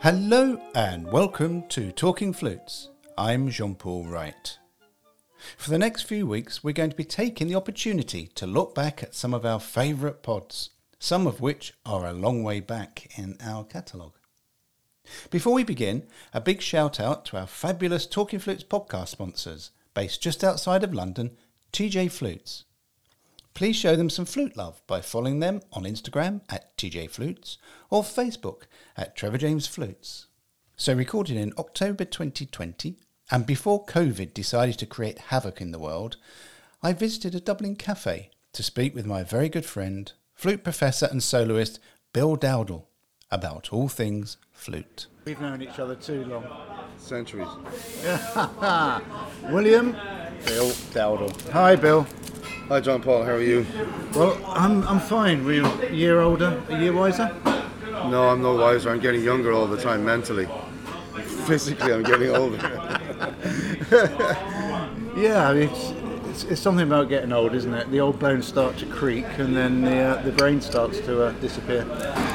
Hello and welcome to Talking Flutes. I'm Jean Paul Wright. For the next few weeks, we're going to be taking the opportunity to look back at some of our favourite pods, some of which are a long way back in our catalogue. Before we begin, a big shout out to our fabulous Talking Flutes podcast sponsors, based just outside of London, TJ Flutes. Please show them some flute love by following them on Instagram at TJ Flutes or Facebook at Trevor James Flutes. So, recorded in October 2020, and before COVID decided to create havoc in the world, I visited a Dublin cafe to speak with my very good friend, flute professor and soloist Bill Dowdall about all things flute. We've known each other too long. Centuries. William Bill Dowdall. Hi, Bill. Hi, John Paul. How are you? Well, I'm, I'm fine. We're a year older, a year wiser. No, I'm no wiser. I'm getting younger all the time mentally. Physically, I'm getting older. Yeah, I mean, it's, it's, it's something about getting old, isn't it? The old bones start to creak, and then the uh, the brain starts to uh, disappear.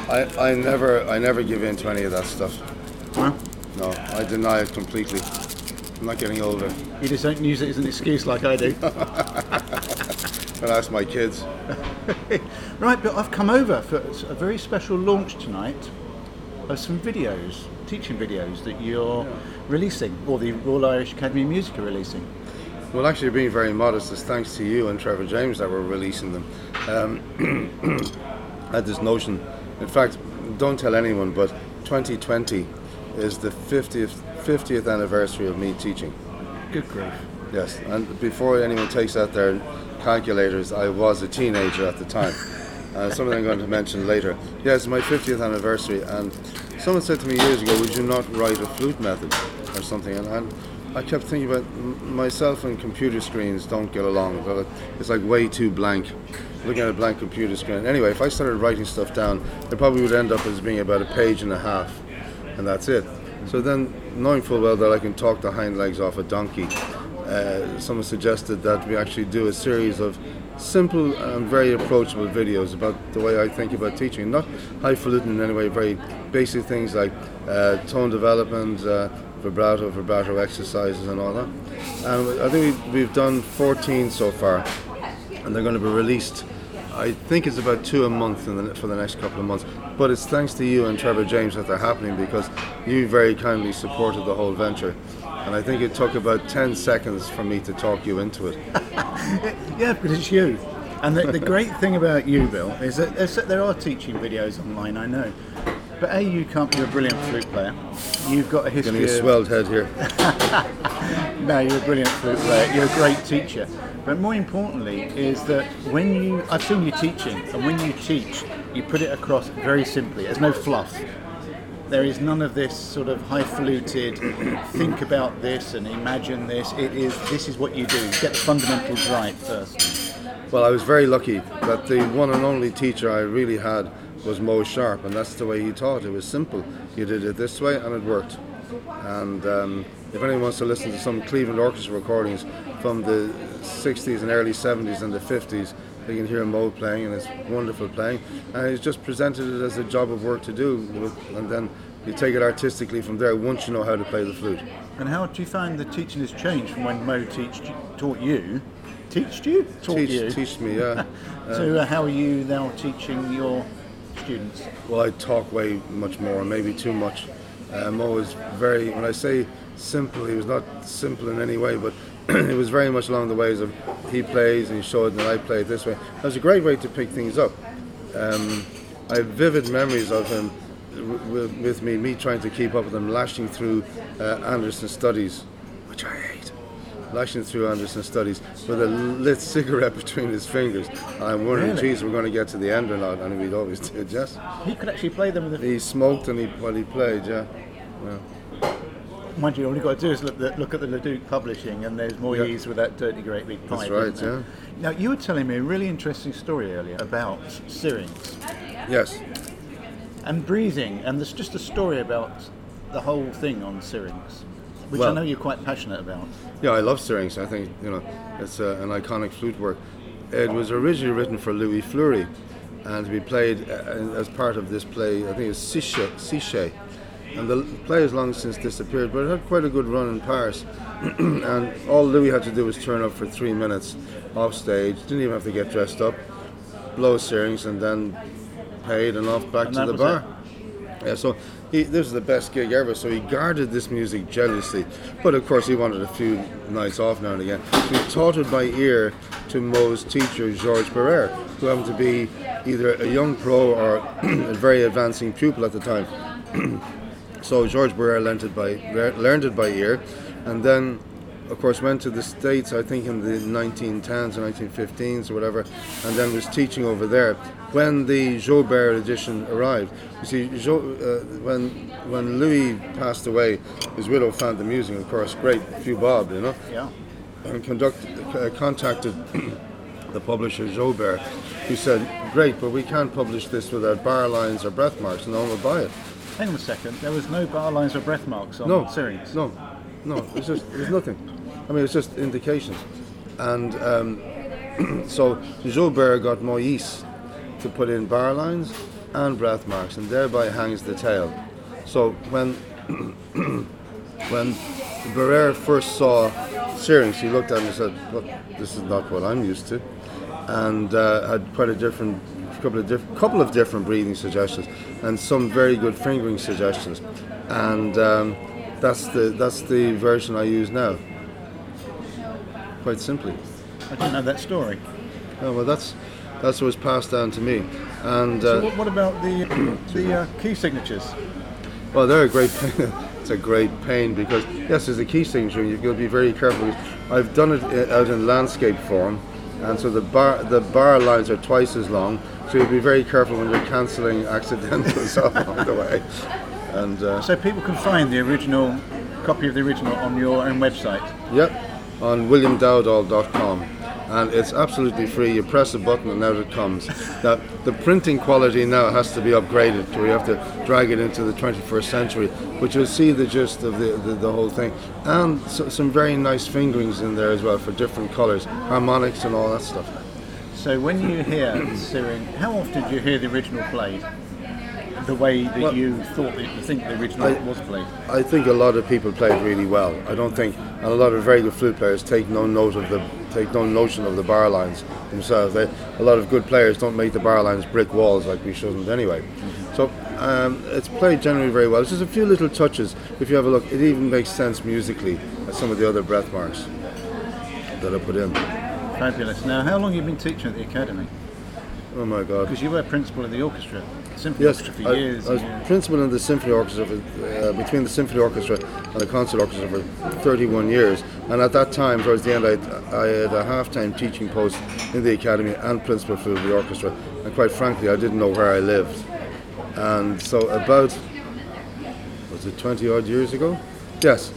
I, I never I never give in to any of that stuff. Well, No, I deny it completely. I'm not getting older. you just don't use it as an excuse like I do. And ask my kids. right, but I've come over for a very special launch tonight of some videos, teaching videos that you're releasing, or the Royal Irish Academy of Music are releasing. Well, actually, being very modest, it's thanks to you and Trevor James that we're releasing them. Um, I had this notion. In fact, don't tell anyone, but 2020 is the 50th 50th anniversary of me teaching. Good grief. Yes, and before anyone takes out their calculators, I was a teenager at the time. Uh, something I'm going to mention later. Yes, my 50th anniversary, and someone said to me years ago, "Would you not write a flute method or something?" And, and I kept thinking about myself and computer screens don't get along. It's like way too blank. Looking at a blank computer screen. Anyway, if I started writing stuff down, it probably would end up as being about a page and a half, and that's it. So then, knowing full well that I can talk the hind legs off a donkey, uh, someone suggested that we actually do a series of simple and very approachable videos about the way I think about teaching. Not highfalutin in any way, very basic things like uh, tone development, uh, vibrato, vibrato exercises, and all that. And I think we- we've done 14 so far, and they're going to be released. I think it's about two a month the, for the next couple of months. But it's thanks to you and Trevor James that they're happening because you very kindly supported the whole venture. And I think it took about 10 seconds for me to talk you into it. Yeah, because it's you. And the, the great thing about you, Bill, is that there are teaching videos online, I know. But A, you can't be a brilliant flute player. You've got a history. Getting a swelled head here. No, you're a brilliant flute player. You're a great teacher. But more importantly is that when you... I've seen you teaching, and when you teach, you put it across very simply. There's no fluff. There is none of this sort of highfalutin, think about this and imagine this. It is, this is what you do. Get the fundamentals right first. Well, I was very lucky that the one and only teacher I really had was Mo Sharp, and that's the way he taught. It was simple. You did it this way, and it worked. And um, if anyone wants to listen to some Cleveland Orchestra recordings from the 60s and early 70s and the 50s, they can hear Mo playing, and it's wonderful playing. And he's just presented it as a job of work to do, with- and then you take it artistically from there once you know how to play the flute. And how do you find the teaching has changed from when Mo teached, taught you, teached you, taught Teach, you, teach me, yeah. to uh, how are you now teaching your students? Well, I talk way much more, maybe too much. Uh, Mo was very, when I say simple, he was not simple in any way, but it was very much along the ways of he plays and he showed that I play it this way. It was a great way to pick things up. Um, I have vivid memories of him w- w- with me, me trying to keep up with him, lashing through uh, Andersen studies, which I hate. Lashing through Andersen studies with a lit cigarette between his fingers. And I'm wondering, Really? geez, we're going to get to the end or not, and we'd always did, yes. He could actually play them with a He smoked and he while he played, yeah. yeah. Mind you, all you've got to do is look, the, look at the Leduc Publishing, and there's more Yeah. ease with that dirty great big pipe. That's right, isn't? Now, you were telling me a really interesting story earlier about syrinx Yes. and breathing, and there's just a story about the whole thing on syrinx, which I know you're quite passionate about. Yeah, I love syrinx. I think you know it's uh, an iconic flute work. It was originally written for Louis Fleury, and to be played uh, as part of this play. I think it's Psyché, Psyché. And the play has long since disappeared, but it had quite a good run in Paris. and all Louis had to do was turn up for three minutes off stage. Didn't even have to get dressed up, blow syrinx, and then paid and off back And to the bar. Yeah, so he, this was the best gig ever. So he guarded this music jealously, but of course he wanted a few nights off now and again. So he taught it by ear to Moe's teacher Georges Barrère, who happened to be either a young pro or a very advancing pupil at the time. so George Barrère learned it by learned it by ear, and then of course went to the states i think in the 1910s or 1915s or whatever and then was teaching over there when the Jobert edition arrived you see jo, uh, when when louis passed away his widow found the music of course great few bob you know Yeah. and conduct, uh, contacted the publisher Jobert, who said, "Great, but we can't publish this without bar lines or breath marks, and no one will buy it." Hang on a second. There was no bar lines or breath marks on No, syrinx. no, no. It's just there's nothing. I mean, it's just indications, and um, so Jobert got Moyse to put in bar lines and breath marks, and thereby hangs the tale. So when when Barrère first saw Syrinx, he looked at it and said, "Look, this is not what I'm used to," and uh, had quite a different couple of diff- couple of different breathing suggestions and some very good fingering suggestions, and um, that's the that's the version I use now. Quite simply. I didn't know that story. Oh, well, that's that's what was passed down to me, and. So Uh, what, what about the the uh, key signatures? Well, they're a great pain. it's a great pain because yes, there's a key signature. You've got to be very careful. I've done it uh, out in landscape form, and so the bar the bar lines are twice as long. So you'll be very careful when you're cancelling accidentals along the way. And uh, So people can find the original copy of the original on your own website. Yep, on williamdowdall.com. And it's absolutely free. You press a button and out it comes. Now, the printing quality now has to be upgraded, so you have to drag it into the 21st century, but you'll see the gist of the, the, the whole thing. And so, some very nice fingerings in there as well for different colours, harmonics and all that stuff. So when you hear Syrinx, how often do you hear the original played? The way that Well- you thought that you think the original I- was played. I think a lot of people play it really well. I don't think, and a lot of very good flute players take no note of the, take no notion of the bar lines themselves. They, a lot of good players don't make the bar lines brick walls like we shouldn't anyway. So um, it's played generally very well. It's just a few little touches. If you have a look, it even makes sense musically as some of the other breath marks that I put in. Fabulous. Now, how long have you been teaching at the academy? Oh my God. Because you were principal of the orchestra, symphony Yes, orchestra for I, years. I was years. principal in the symphony orchestra for, uh, between the symphony orchestra and the concert orchestra for 31 years. And at that time, towards the end, I, I had a half-time teaching post in the academy and principal for the orchestra. And quite frankly, I didn't know where I lived. And so about was it 20 odd years ago? Yes,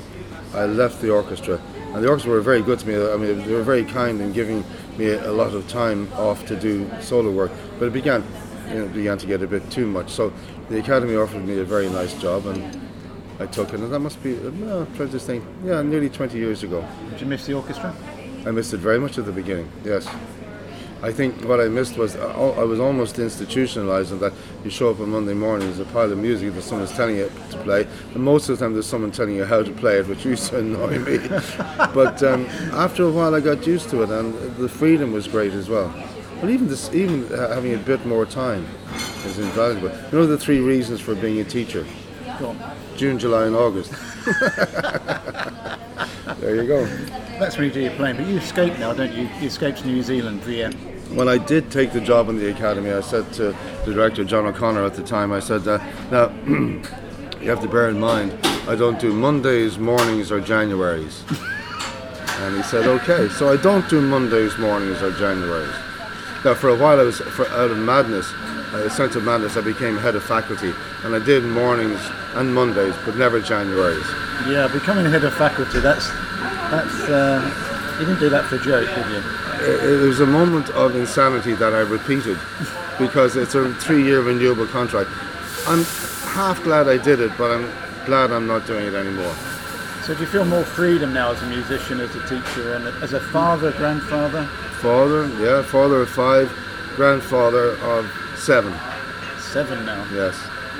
I left the orchestra. And the orchestra were very good to me. I mean, they were very kind in giving me a lot of time off to do solo work. But it began, you know, began to get a bit too much. So the academy offered me a very nice job, and I took it. And that must be, uh, trying to think, yeah, nearly 20 years ago. Did you miss the orchestra? I missed it very much at the beginning. Yes. I think what I missed was uh, I was almost institutionalized in that you show up on Monday morning, there's a pile of music that someone's telling you to play, and most of the time there's someone telling you how to play it, which used to annoy me. but um, after a while, I got used to it, and the freedom was great as well. But even this, even having a bit more time is invaluable. You know the three reasons for being a teacher. June, July, and August. there you go. That's when you do your playing, but you escaped now, don't you? You escaped to New Zealand for the uh, when I did take the job in the academy, I said to the director, John O'Connor, at the time, I said, uh, now, you have to bear in mind, I don't do Mondays, mornings, or Januaries. and he said, okay. So I don't do Mondays, mornings, or Januaries. Now, for a while, I was, for, out of madness, a sense of madness, I became head of faculty, and I did mornings and Mondays, but never Januaries. Yeah, becoming head of faculty, that's, that's uh, you didn't do that for a joke, did you? It, it was a moment of insanity that I repeated because it's a three-year renewable contract. I'm half glad I did it, but I'm glad I'm not doing it anymore. So do you feel more freedom now as a musician, as a teacher, and as a father, grandfather? Father, yeah, father of five, grandfather of seven. Seven now. Yes,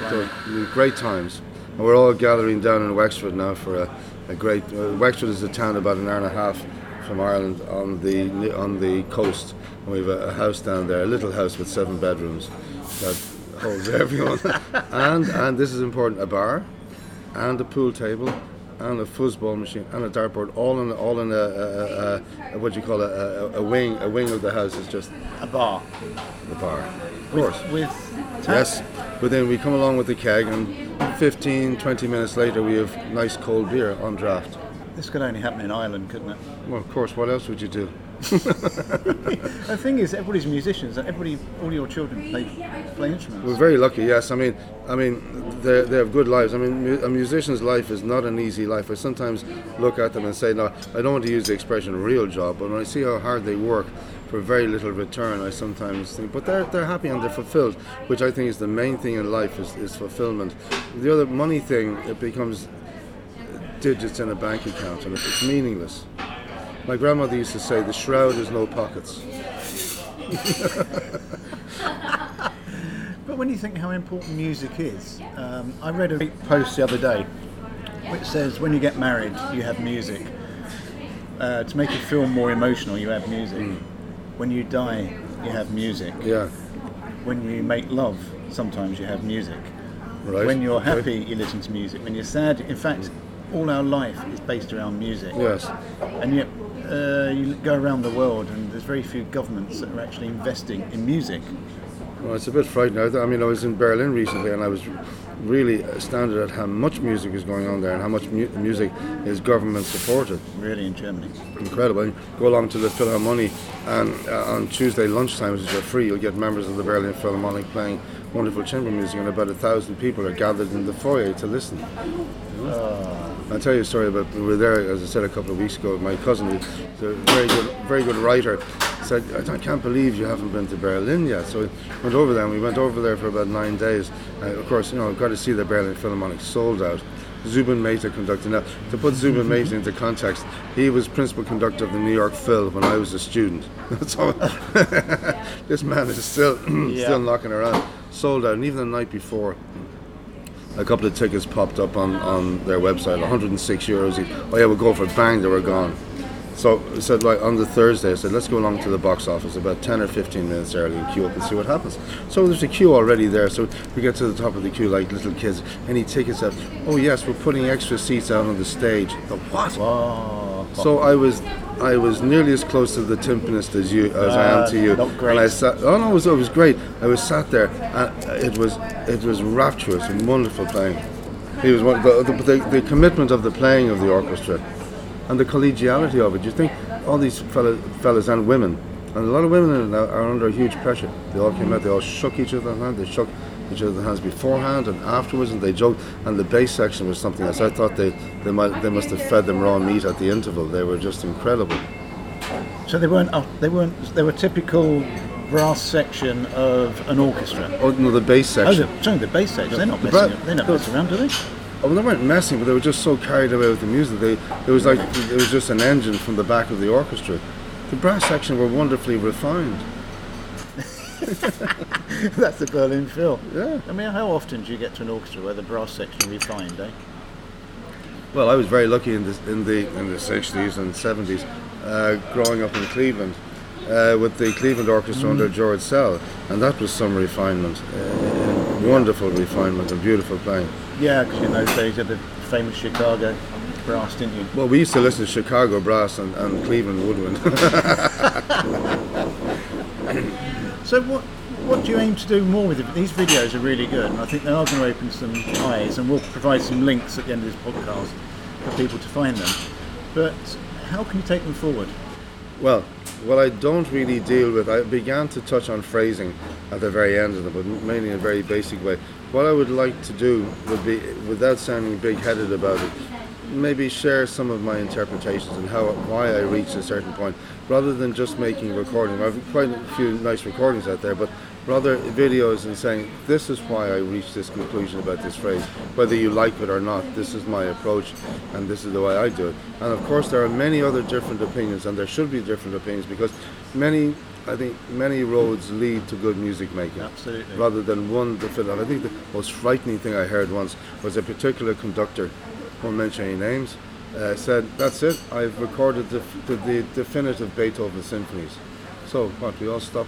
so great times. And we're all gathering down in Wexford now for a, a great. Uh, Wexford is a town about an hour and a half from Ireland on the on the coast, and we have a, house down there, a little house with seven bedrooms that holds everyone. and and this is important: a bar, and a pool table, and a foosball machine, and a dartboard, all in all in a, a, a, a what do you call it, a, a, a wing a wing of the house is just A bar. the bar. Of course. With tap? Yes, but then we come along with the keg, and 15, 20 minutes later, we have nice cold beer on draft. This could only happen in Ireland, couldn't it? Well, of course, what else would you do? The thing is, everybody's musicians. Everybody, all your children play play instruments. We're very lucky, yes. I mean, I mean, they they have good lives. I mean, mu- a musician's life is not an easy life. I sometimes look at them and say, no, I don't want to use the expression real job, but when I see how hard they work for very little return, I sometimes think, but they're, they're happy and they're fulfilled, which I think is the main thing in life is, is fulfillment. The other money thing, it becomes digits in a bank account and it's meaningless. My grandmother used to say, the shroud has no pockets. But when you think how important music is, um, I read a great post the other day which says when you get married, you have music. Uh, to make you feel more emotional, you have music. When you die, you have music. Yeah, When you make love, sometimes you have music. right. When you're happy, you listen to music. When you're sad, in fact, all our life is based around music. Yes. And yet, uh, you go around the world, and there's very few governments that are actually investing in music. Well, it's a bit frightening. I mean, I was in Berlin recently, and I was really astounded at how much music is going on there and how much mu- music is government supported. Really, in Germany. Incredible. You go along to the Philharmonic, and uh, on Tuesday lunchtime, which is free, you'll get members of the Berlin Philharmonic playing wonderful chamber music, and about a thousand people are gathered in the foyer to listen. I'll tell you a story about we were there, as I said a couple of weeks ago. My cousin, who's a very good, very good writer, said, "I can't believe you haven't been to Berlin yet." So we went over there. and We went over there for about nine days. Uh, of course, you know, I've got to see the Berlin Philharmonic sold out. Zubin Mehta conducting. Now, to put Zubin Mehta into context, he was principal conductor of the New York Phil when I was a student. so this man is still Yeah. still knocking around. Sold out, and even the night before, a couple of tickets popped up on, on their website, 106 euros each. Oh yeah, we'll go for it. Bang, they were gone. So I said, like on the Thursday, I said, let's go along to the box office about 10 or 15 minutes early and queue up and see what happens. So there's a queue already there. So we get to the top of the queue like little kids. Any tickets out? Oh yes, we're putting extra seats out on the stage. The what? Wow. So I was, I was nearly as close to the timpanist as you as I am uh, to you. not great. And I sat. Oh no, it was, it was great. I was sat there, and it was it was rapturous and wonderful playing. He was one, the, the, the, the commitment of the playing of the orchestra, and the collegiality of it. You think all these fellas, fellas and women, and a lot of women in it now are under huge pressure. They all came out. They all shook each other's hand. They shook each other's hands beforehand and afterwards, and they joked. And the bass section was something else. I thought they they might they must have fed them raw meat at the interval. They were just incredible. So they weren't. Oh, they weren't. They were typical brass section of an orchestra. Oh no, the bass Oh, section. the, sorry, the bass section. They're not The messing. They're not messing around, do they? Oh, well, they weren't messing, but they were just so carried away with the music. They, it was like it was just an engine from the back of the orchestra. The brass section were wonderfully refined. That's the Berlin Phil. Yeah. I mean, how often do you get to an orchestra where the brass section refined, eh? Well, I was very lucky in the in the in the sixties and seventies, uh, growing up in Cleveland, uh, with the Cleveland Orchestra under George Szell, and that was some refinement, uh, wonderful refinement and beautiful playing. Yeah, because in those days you had the famous Chicago brass, didn't you? Well, we used to listen to Chicago brass and, and Cleveland woodwind. So what what do you aim to do more with it? These videos are really good, and I think they are going to open some eyes, and we'll provide some links at the end of this podcast for people to find them. But how can you take them forward? Well, what I don't really deal with, I began to touch on phrasing at the very end of them, but mainly in a very basic way. What I would like to do would be, without sounding big-headed about it, maybe share some of my interpretations and how why I reached a certain point, rather than just making a recording. I've quite a few nice recordings out there, but rather videos and saying this is why I reached this conclusion about this phrase, whether you like it or not. This is my approach, and this is the way I do it. And of course, there are many other different opinions, and there should be different opinions because many. I think many roads lead to good music making, Absolutely. rather than one definitive. I think the most frightening thing I heard once was a particular conductor, won't mention any names, uh, said, "That's it. I've recorded the, the, the definitive Beethoven symphonies." So what? We all stop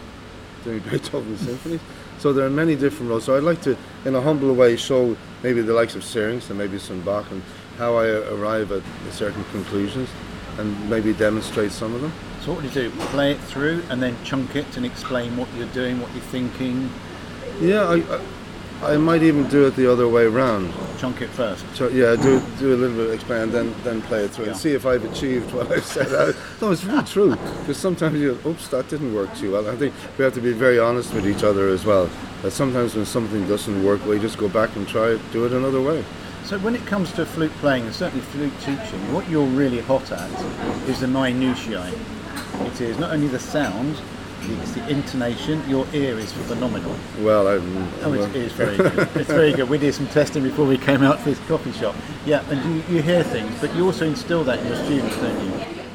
doing Beethoven symphonies. So there are many different roads. So I'd like to, in a humble way, show maybe the likes of Syrinx and maybe some Bach and how I arrive at certain conclusions, and maybe demonstrate some of them. So what do you do? Play it through and then chunk it and explain what you're doing, what you're thinking. Yeah, I, I, I might even do it the other way round. Chunk it first. So yeah, do do a little bit, explain, then then play it through and see if I've achieved what I've set out. No, it's really true because sometimes you, oops, that didn't work too well. I think we have to be very honest with each other as well. That sometimes when something doesn't work, we just go back and try it, do it another way. So when it comes to flute playing and certainly flute teaching, what you're really hot at is the minutiae. It is not only the sound, it's the intonation. Your ear is phenomenal. Well, I'm. Oh, well, it is very good. It's very good. We did some testing before we came out to this coffee shop. Yeah, and you, you hear things, but you also instill that in your students, don't you?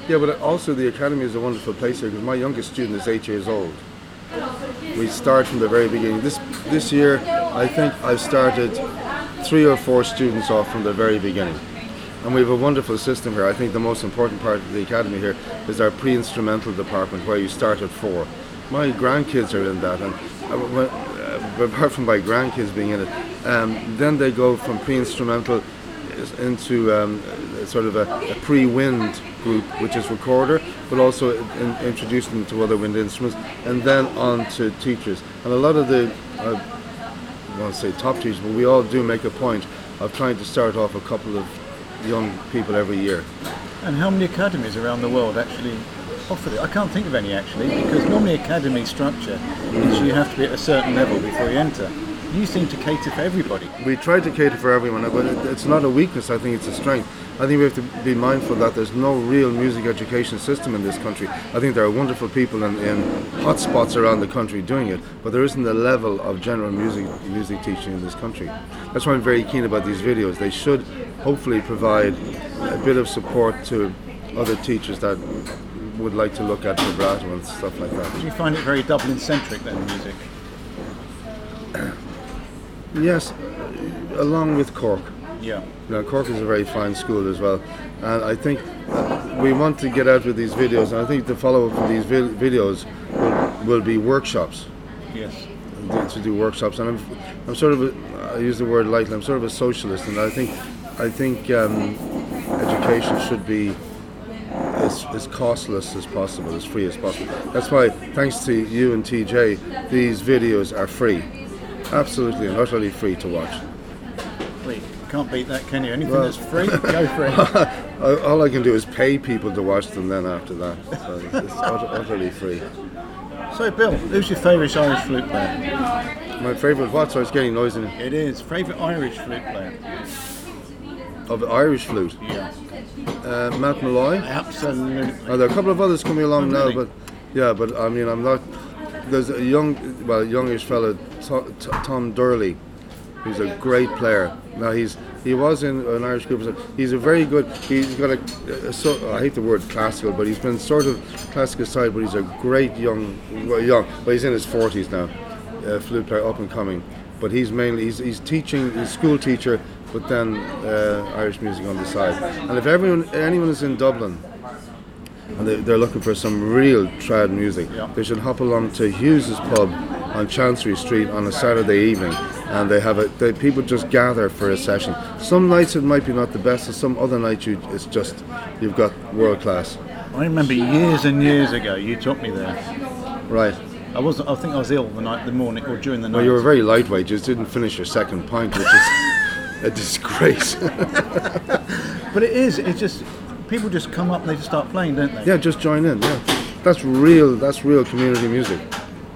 Yeah, but also the academy is a wonderful place here because my youngest student is eight years old. We start from the very beginning. This this year, I think I've started three or four students off from the very beginning, and we have a wonderful system here. I think the most important part of the academy here is our pre-instrumental department, where you start at four. My grandkids are in that, and uh, uh, apart from my grandkids being in it, um, then they go from pre-instrumental into um, sort of a, a pre-wind group, which is recorder, but also in, introduce them to other wind instruments, and then on to teachers. And a lot of the, uh, I want to say top teachers, but we all do make a point of trying to start off a couple of young people every year. And how many academies around the world actually offer it? I can't think of any actually, because normally academy structure is you have to be at a certain level before you enter. You seem to cater for everybody. We try to cater for everyone, but it, it's not a weakness. I think it's a strength. I think we have to be mindful that there's no real music education system in this country. I think there are wonderful people in, in hot spots around the country doing it, but there isn't the level of general music music teaching in this country. That's why I'm very keen about these videos. They should hopefully provide a bit of support to other teachers that would like to look at vibrato and stuff like that. Do you find it very Dublin centric then, music? Yes, along with Cork. Yeah. Now, Cork is a very fine school as well, and I think we want to get out with these videos, and I think the follow-up for these vi- videos will, will be workshops Yes. to- to do workshops. And I'm, I'm sort of, a, I use the word lightly. I'm sort of a socialist, and I think, I think um, education should be as, as costless as possible, as free as possible. That's why, thanks to you and TJ, these videos are free, absolutely and utterly free to watch. Wait, can't beat that, can you? Anything Well- that's free, go for it. All I can do is pay people to watch them then after that. So it's utterly free. So, Bill, who's your favourite Irish flute player? My favourite what? So it's getting noisy It is. Favourite Irish flute player? of Irish flute. Yeah. Uh, Matt Molloy. Absolutely. Now, there are a couple of others coming along Oh, now, but yeah, but I mean, I'm not. There's a young, well, youngish fellow, To- Tom Durley, who's a great player. Now he's he was in an Irish group. He's a very good. He's got a, a so, I hate the word classical, but he's been sort of classical side. But he's a great young, well, young. But he's in his 40s now. Uh, flute player, up and coming. But he's mainly he's, he's teaching. He's school teacher, but then uh, Irish music on the side. And if everyone anyone is in Dublin and they, they're looking for some real trad music, Yeah. they should hop along to Hughes's pub on Chancery Street on a Saturday evening, and they have a they, people just gather for a session. Some nights it might be not the best, and some other nights you it's just you've got world class. I remember years and years ago you took me there. Right. I wasn't. I think I was ill the night, the morning, or during the night. Well, you were very lightweight. You just didn't finish your second pint, which is a disgrace. But it is. It's just people just come up and they just start playing, don't they? yeah, just join in. Yeah, that's real. That's real community music.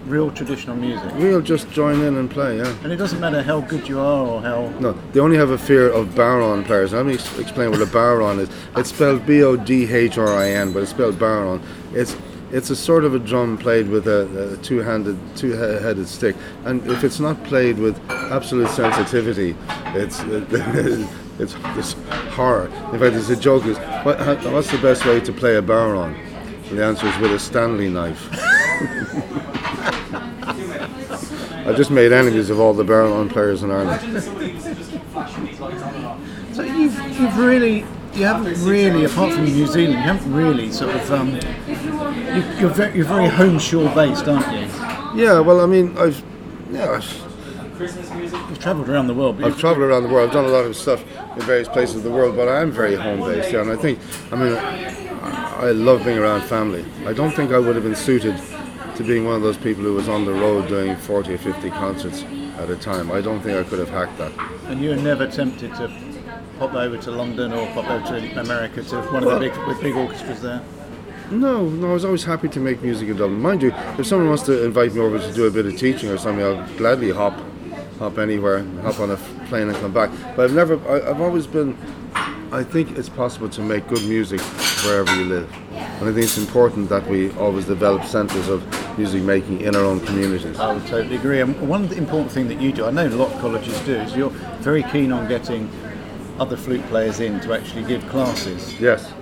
real traditional music. We'll just join in and play, yeah. And it doesn't matter how good you are or how. No, they only have a fear of bodhrán players. Let me explain what a bodhrán is. It's spelled B O D H R I N, but it's spelled baron. It's it's a sort of a drum played with a, a two-handed, two-headed stick, and if it's not played with absolute sensitivity, it's it's, it's horror. In fact, there's a joke: is what, what's the best way to play a bodhrán? The answer is with a Stanley knife. I just made enemies of all the bodhrán players in Ireland. So you've, you've really, you haven't really, apart from New Zealand, you haven't really sort of, um, you, you're, very, you're very home shore based, aren't you? Yeah, well, I mean, I've, yeah, I've, You've travelled around the world. I've travelled around the world. I've done a lot of stuff in various places of the world, but I am very home based. Yeah, and I think, I mean, I, love being around family. I don't think I would have been suited to being one of those people who was on the road doing 40 or 50 concerts at a time. I don't think I could have hacked that. And you were never tempted to pop over to London or pop over to America to one of the big, with big orchestras there? No, no, I was always happy to make music in Dublin. Mind you, if someone wants to invite me over to do a bit of teaching or something, I'll gladly hop, hop anywhere, hop on a plane and come back. But I've never, I, I've always been. I think it's possible to make good music wherever you live, and I think it's important that we always develop centres of music making in our own communities. I would totally agree. And one important thing that you do, I know a lot of colleges do, is you're very keen on getting other flute players in to actually give classes. Yes,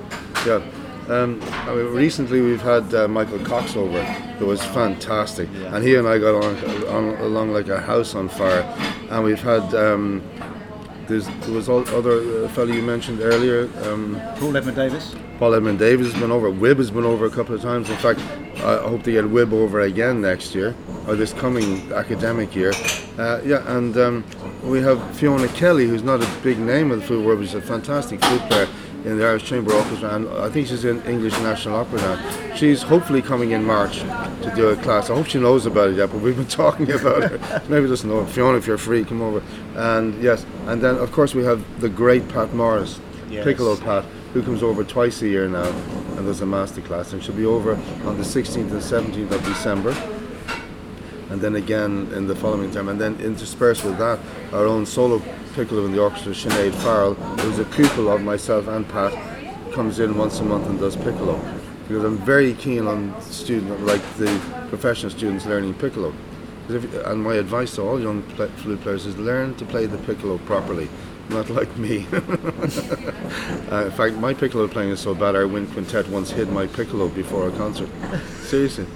yeah. Um, I mean, recently we've had uh, Michael Cox over, who was fantastic, Yeah. and he and I got on, on along like a house on fire. And we've had um, there's, there was all, other uh, fellow you mentioned earlier, um, Paul Edmund Davies. Paul Edmund Davies has been over. Wibb has been over a couple of times. In fact, I hope to get Wibb over again next year or this coming academic year. Uh, yeah, and um, we have Fiona Kelly, who's not a big name in the flute world, but she's a fantastic flute player in the Irish Chamber Orchestra, and I think she's in English National Opera now. She's hopefully coming in March to do a class. I hope she knows about it yet, but we've been talking about her. Maybe doesn't know. Fiona, if you're free, come over. And yes, and then of course we have the great Pat Morris, Yes. Piccolo Pat, who comes over twice a year now and does a master class, and she'll be over on the 16th and 17th of December and then again in the following term, and then interspersed with that, our own solo piccolo in the orchestra, Sinead Farrell, who's a pupil of myself and Pat, comes in once a month and does piccolo. Because I'm very keen on student, like the professional students learning piccolo. if- and my advice to all young flute players is learn to play the piccolo properly, not like me. uh, in fact, my piccolo playing is so bad, our wind quintet once hid my piccolo before a concert. Seriously.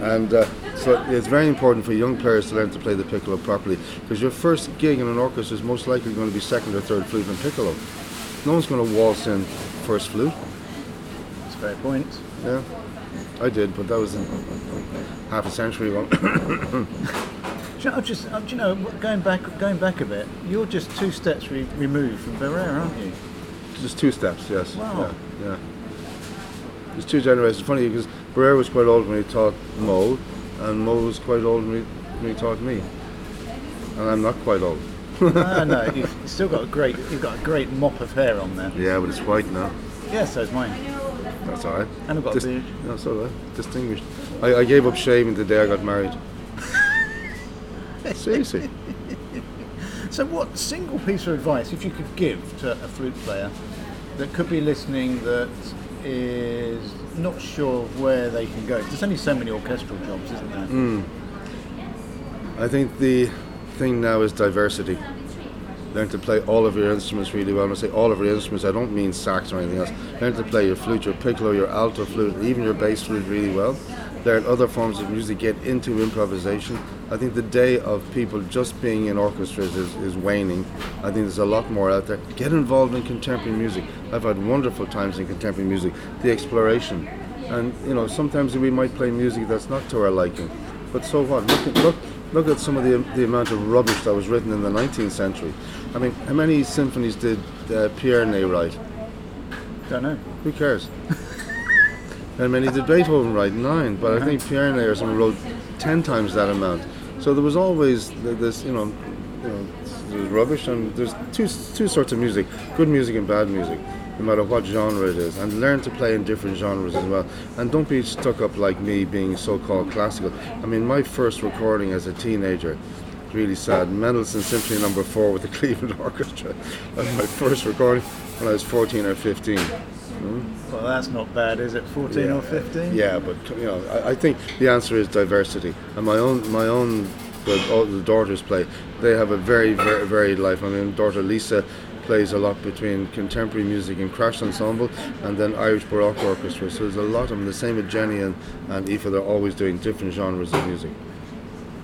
And uh, so it's very important for young players to learn to play the piccolo properly because your first gig in an orchestra is most likely going to be second or third flute and piccolo. No one's going to waltz in first flute. That's a fair point. Yeah, I did, but that was in half a century ago. Do you know, I'm just, uh, do you know, going back, going back a bit, you're just two steps re- removed from Barrère, aren't you? Just two steps, yes. Wow. Yeah, yeah. There's two generations. Funny because Barrère was quite old when he taught Mo, and Mo was quite old when he, taught me. And I'm not quite old. no, no, you've still got a great, you've got a great mop of hair on there. Yeah, but it's white now. Yeah, so's mine. That's all right. And I've got a Dis- beard. That's all right. Distinguished. I, I gave up shaving the day I got married. Seriously. So, what single piece of advice, if you could give to a flute player that could be listening that is not sure where they can go? There's only so many orchestral jobs, isn't there? Mm. I think the thing now is diversity. Learn to play all of your instruments really well. When I say all of your instruments, I don't mean sax or anything else. Learn to play your flute, your piccolo, your alto flute, even your bass flute really well. Learn other forms of music, get into improvisation. I think the day of people just being in orchestras is, is waning. I think there's a lot more out there. Get involved in contemporary music. I've had wonderful times in contemporary music. The exploration. And, you know, sometimes we might play music that's not to our liking. But so what? Look at, look, look at some of the, the amount of rubbish that was written in the 19th century. I mean, how many symphonies did uh, Pierre Ney write? Don't know. Who cares? How many did Beethoven write? Nine. But I think Pierre Ney or someone wrote ten times that amount. So there was always this, you know, you know, there's rubbish and there's two two sorts of music: good music and bad music. no matter what genre it is, and learn to play in different genres as well. And don't be stuck up like me being so-called classical. I mean, my first recording as a teenager, really sad, Mendelssohn Symphony Number Four with the Cleveland Orchestra. That's my first recording when I was 14 or 15. Well, that's not bad, is it? 14 or 15? Yeah, but you know, I, I think the answer is diversity. And my own, my own, the, all the daughters play. They have a very, very, varied life. I mean, daughter Lisa plays a lot between contemporary music and crash ensemble, and then Irish Baroque orchestra. So there's a lot of them. The same with Jenny and and Aoife. They're always doing different genres of music.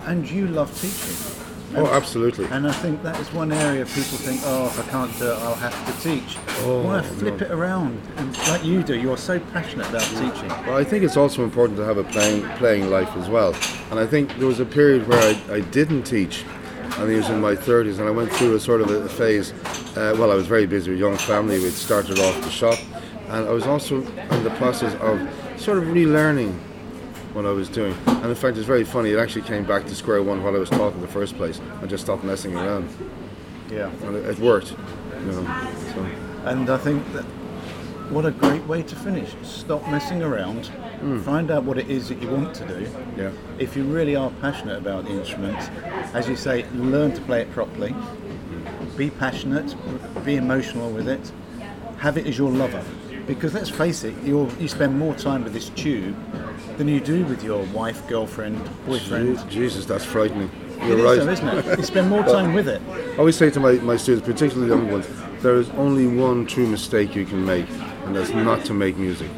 And you love teaching. Oh, absolutely. And I think that is one area people think, oh, if I can't do it, I'll have to teach. Oh, Why flip no. it around? And like you do, you're so passionate about teaching. Well, I think it's also important to have a playing playing life as well. And I think there was a period where I, I didn't teach, and it was in my 30s, and I went through a sort of a phase. Uh, well, I was very busy with a young family. We'd started off the shop, and I was also in the process of sort of relearning what I was doing. And in fact, it's very funny. It actually came back to square one what I was taught in the first place. I just stopped messing around, Yeah. and it, it worked. You know, so. And I think that what a great way to finish. Stop messing around. Hmm. Find out what it is that you want to do. Yeah. If you really are passionate about the instrument, as you say, learn to play it properly. Be passionate. Be emotional with it. Have it as your lover. Because let's face it, you you spend more time with this tube than you do with your wife, girlfriend, boyfriend. Jesus, that's frightening. You're is right. though, isn't it? You spend more time with it. I always say to my, my students, particularly the young ones, there is only one true mistake you can make, and that's not to make music.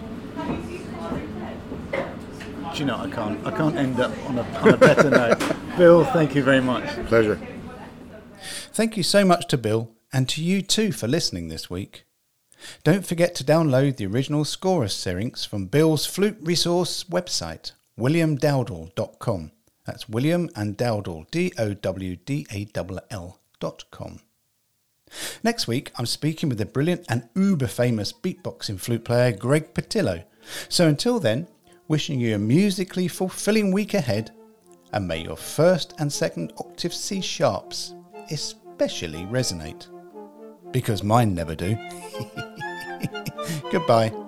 Do you know, I can't, I can't end up on a, on a better note. Bill, thank you very much. Pleasure. Thank you so much to Bill and to you too for listening this week. Don't forget to download the original Scorus Syrinx from Bill's flute resource website, williamdowdall.com. That's William and Dowdall, D O W D A L L dot com. Next week, I'm speaking with the brilliant and uber famous beatboxing flute player Greg Pattillo. So until then, wishing you a musically fulfilling week ahead, and may your first and second octave C sharps especially resonate. Because mine never do. Goodbye.